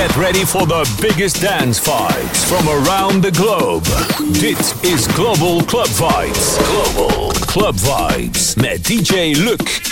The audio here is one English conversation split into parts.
Get ready for the biggest dance vibes from around the globe. Dit is Global Club Vibes. Global Club Vibes met DJ Luc.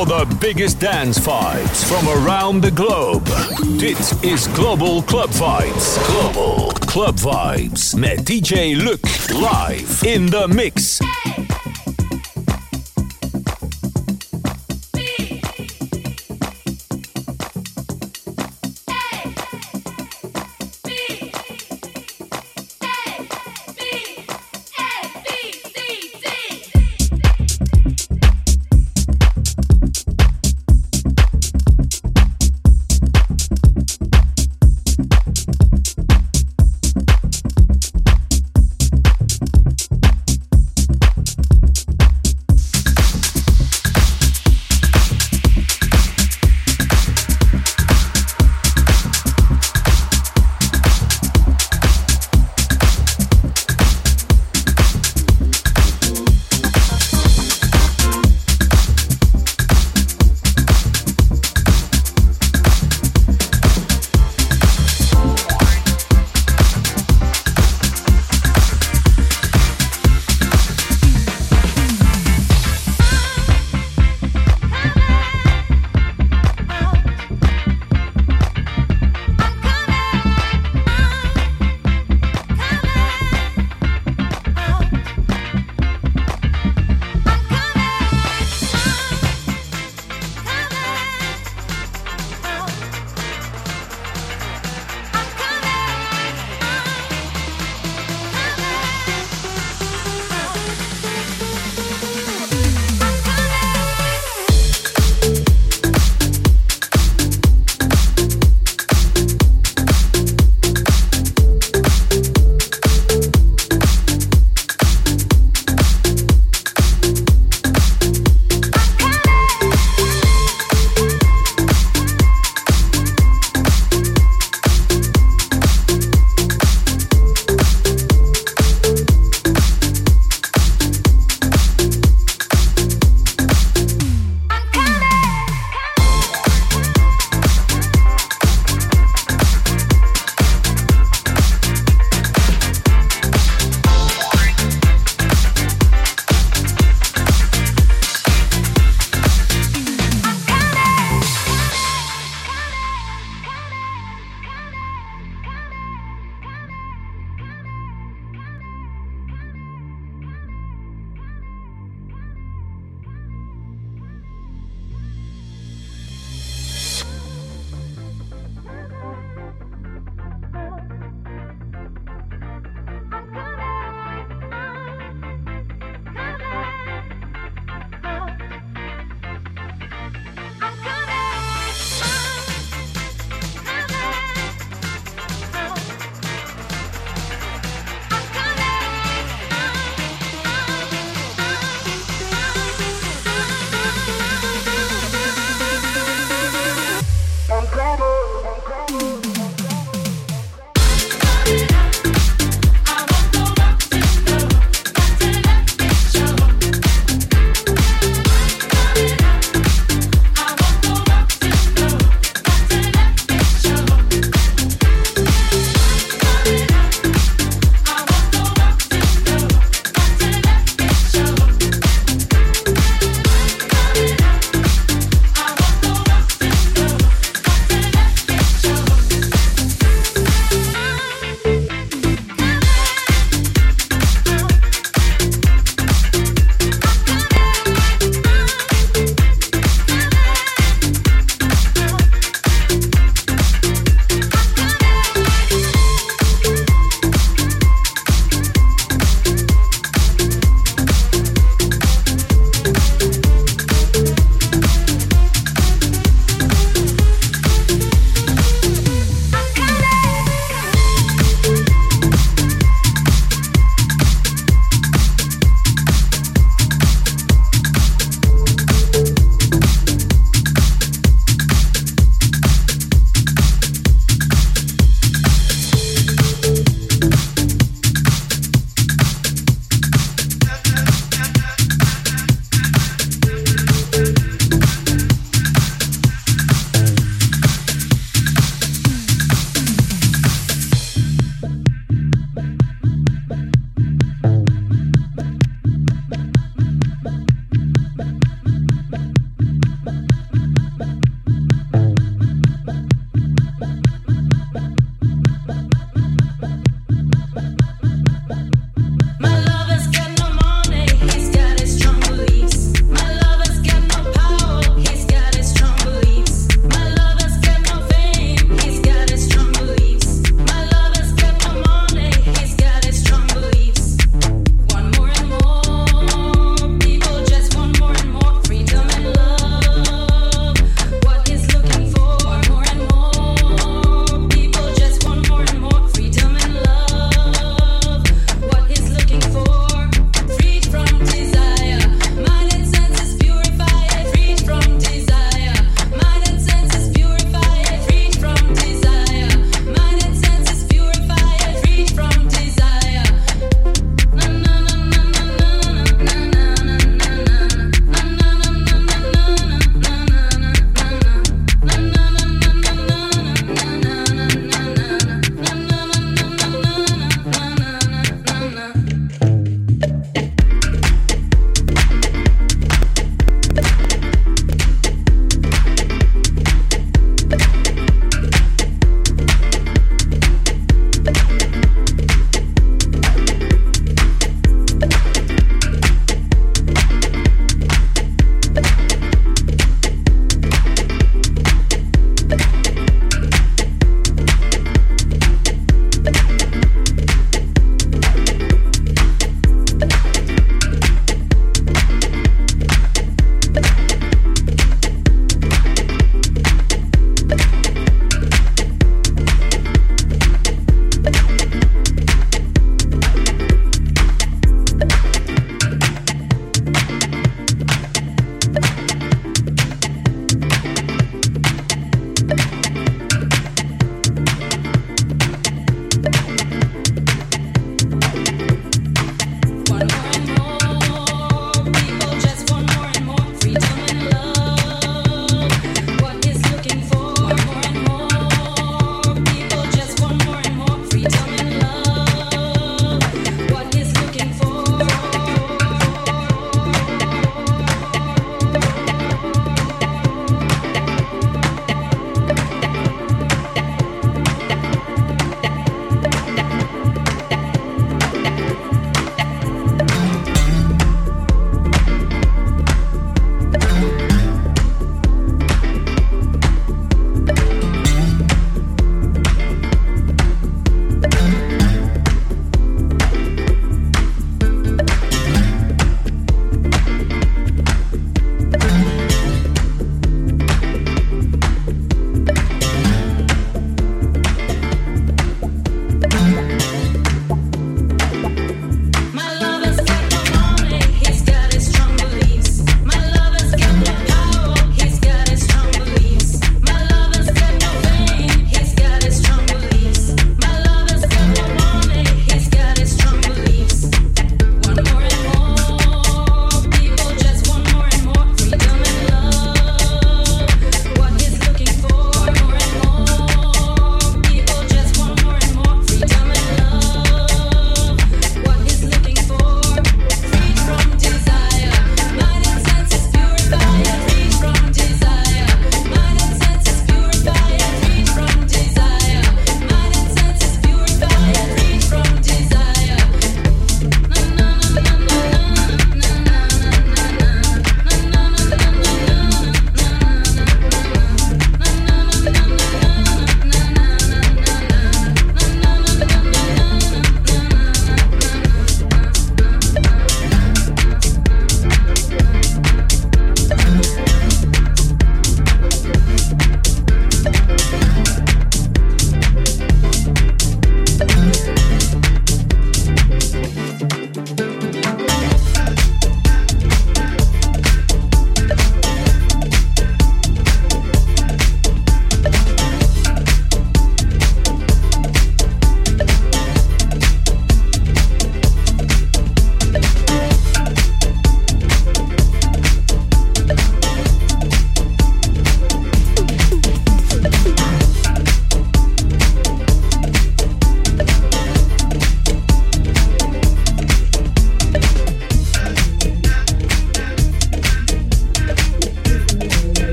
For the biggest dance vibes from around the globe. Dit is Global Club Vibes. Global Club Vibes met DJ Luc live in the mix.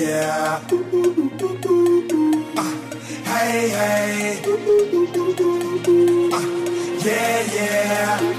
yeah. Uh, hey, hey. Uh, yeah, yeah.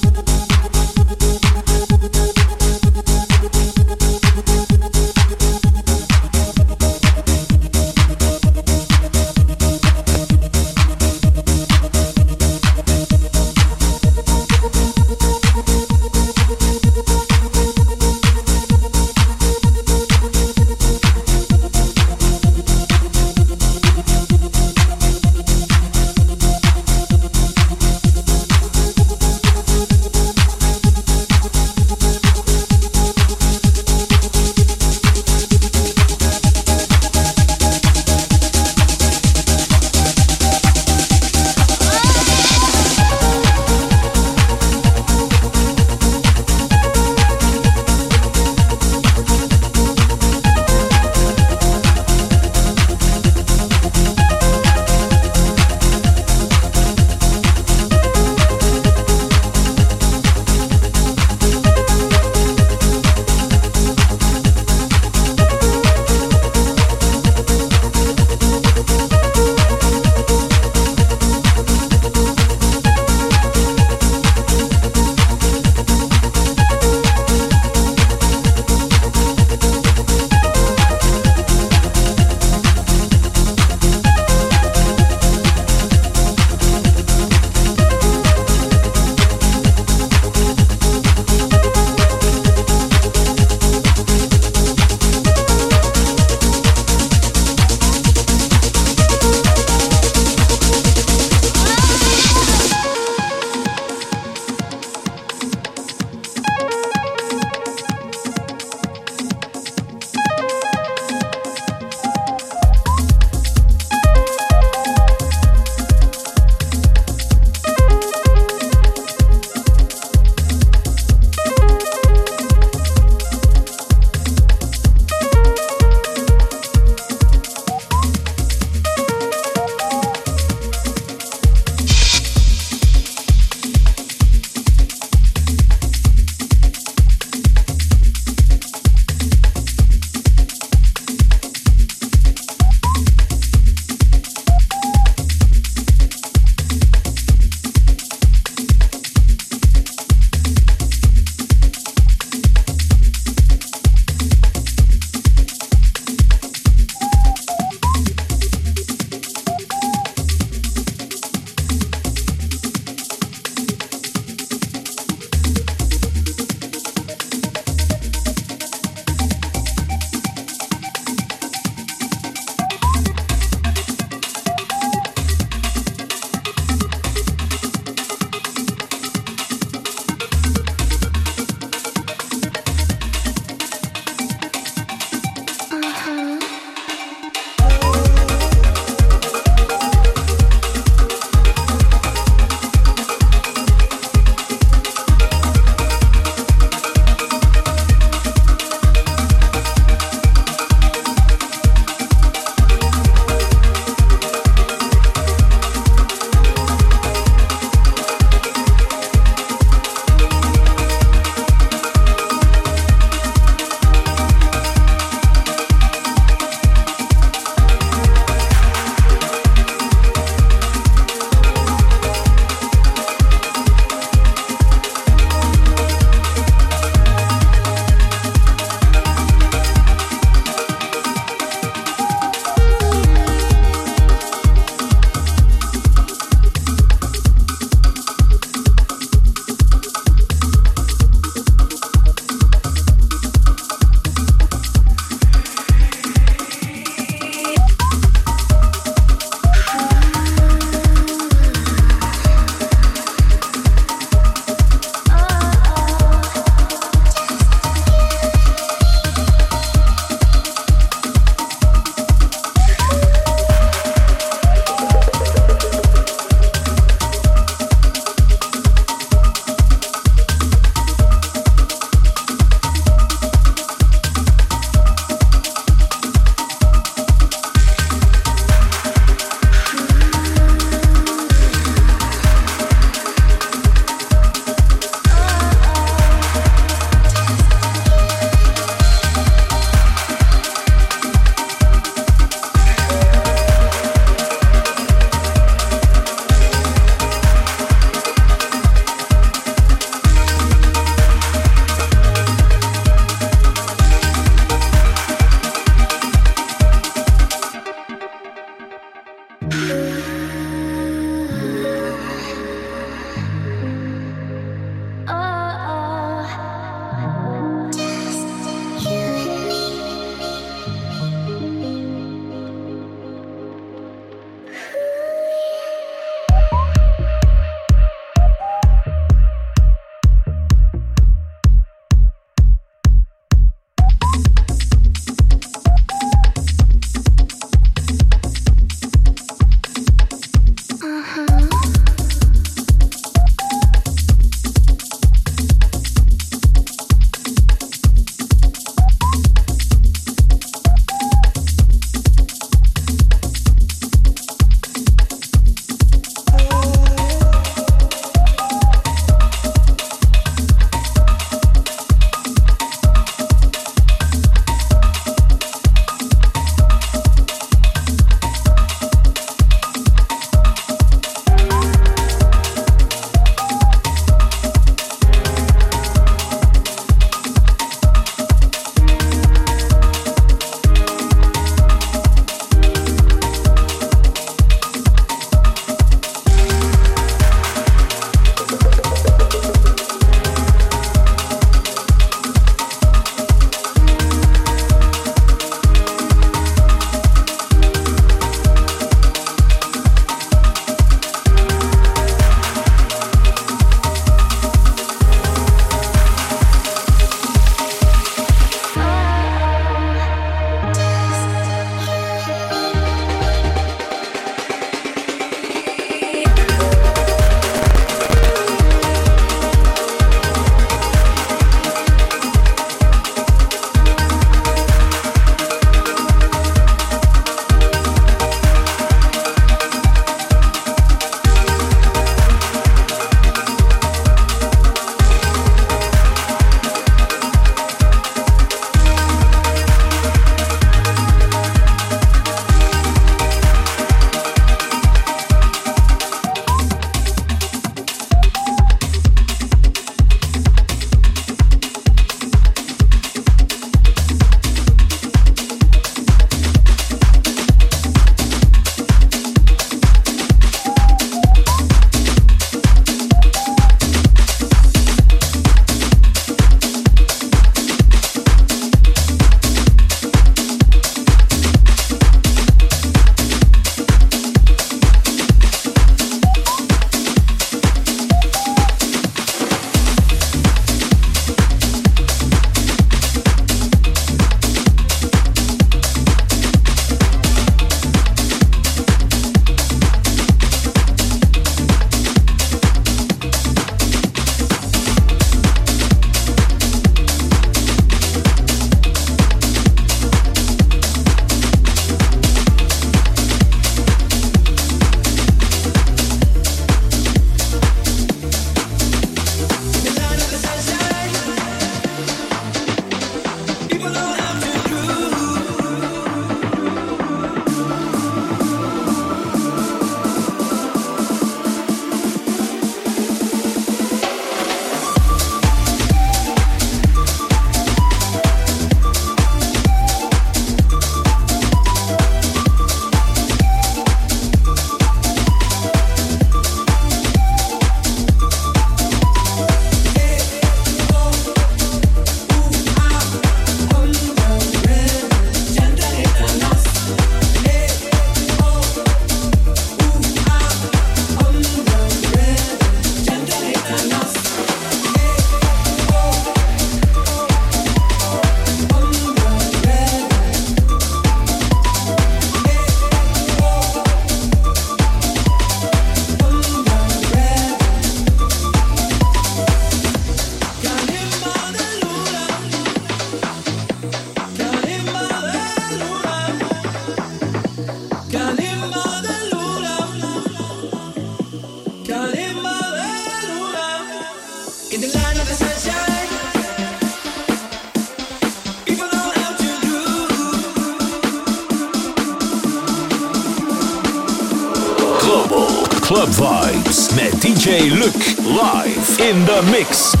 DJ Luc live in the mix.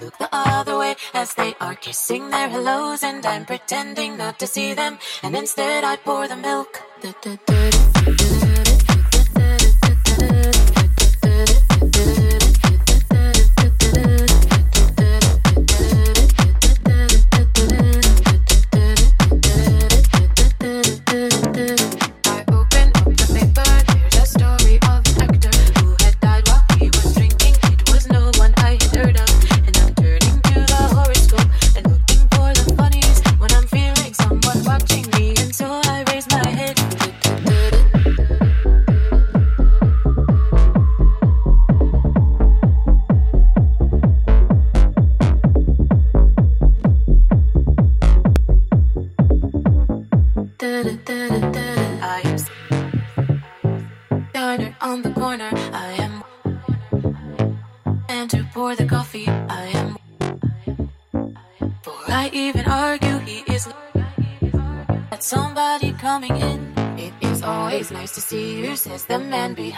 Look the other way as they are kissing their hellos. And I'm pretending not to see them. And instead I pour the milk.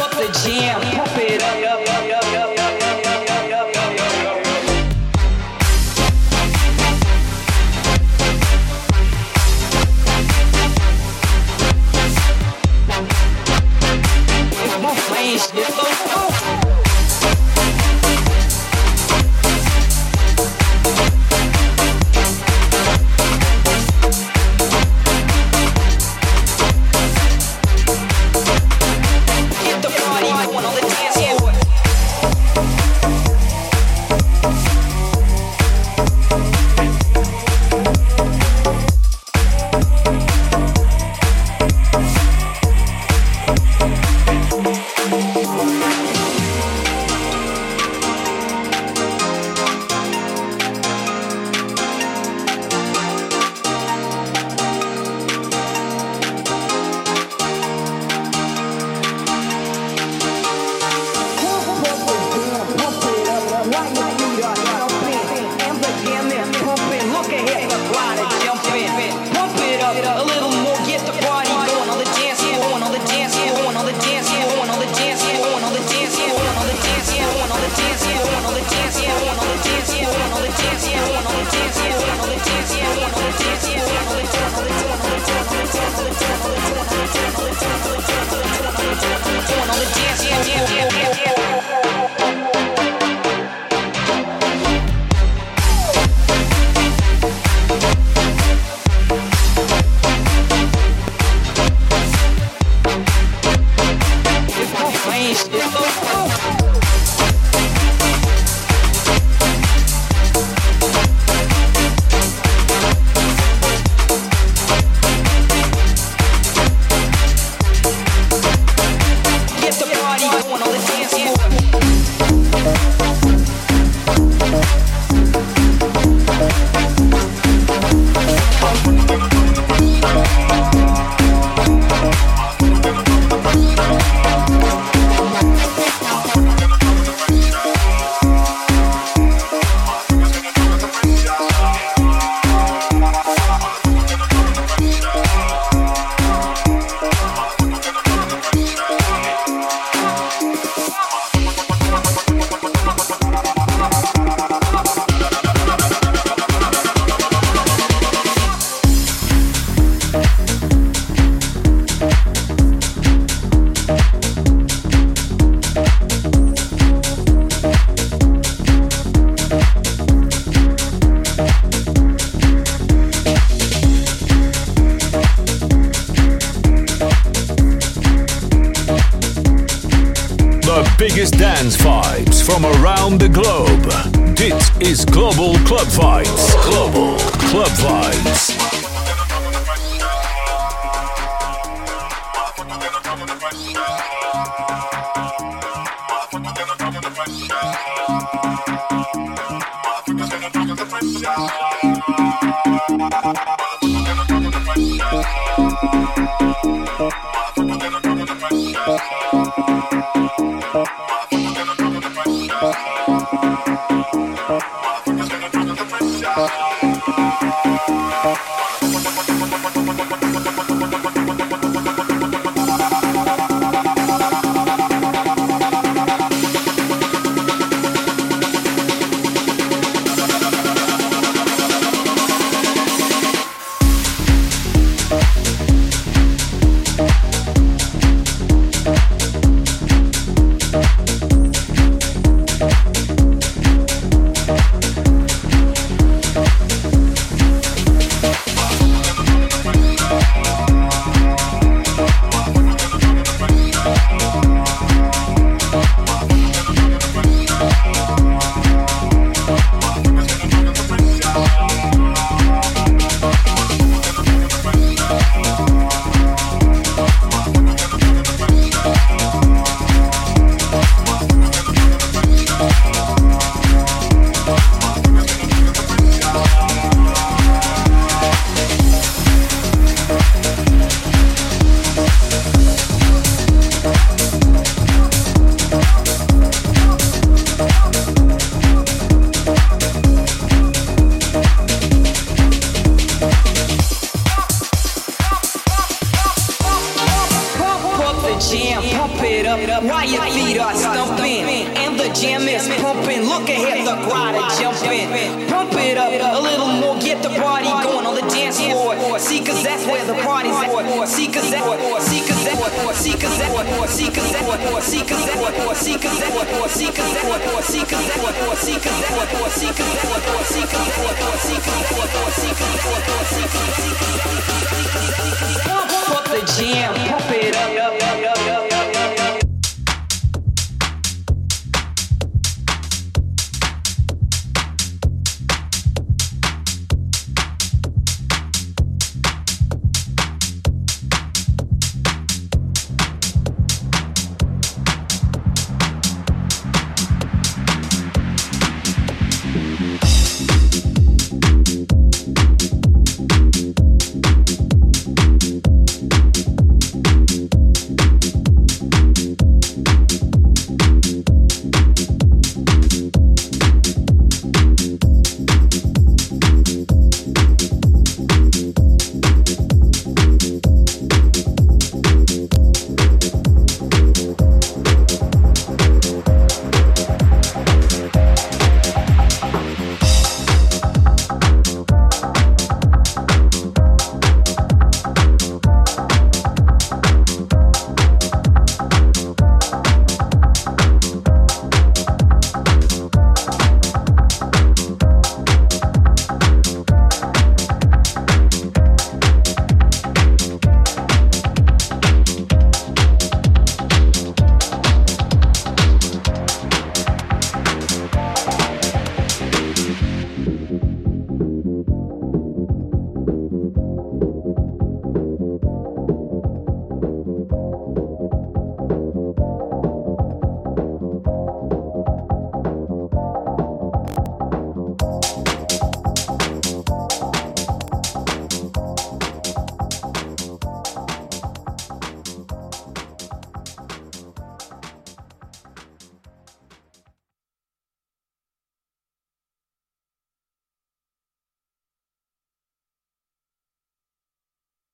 up the jam.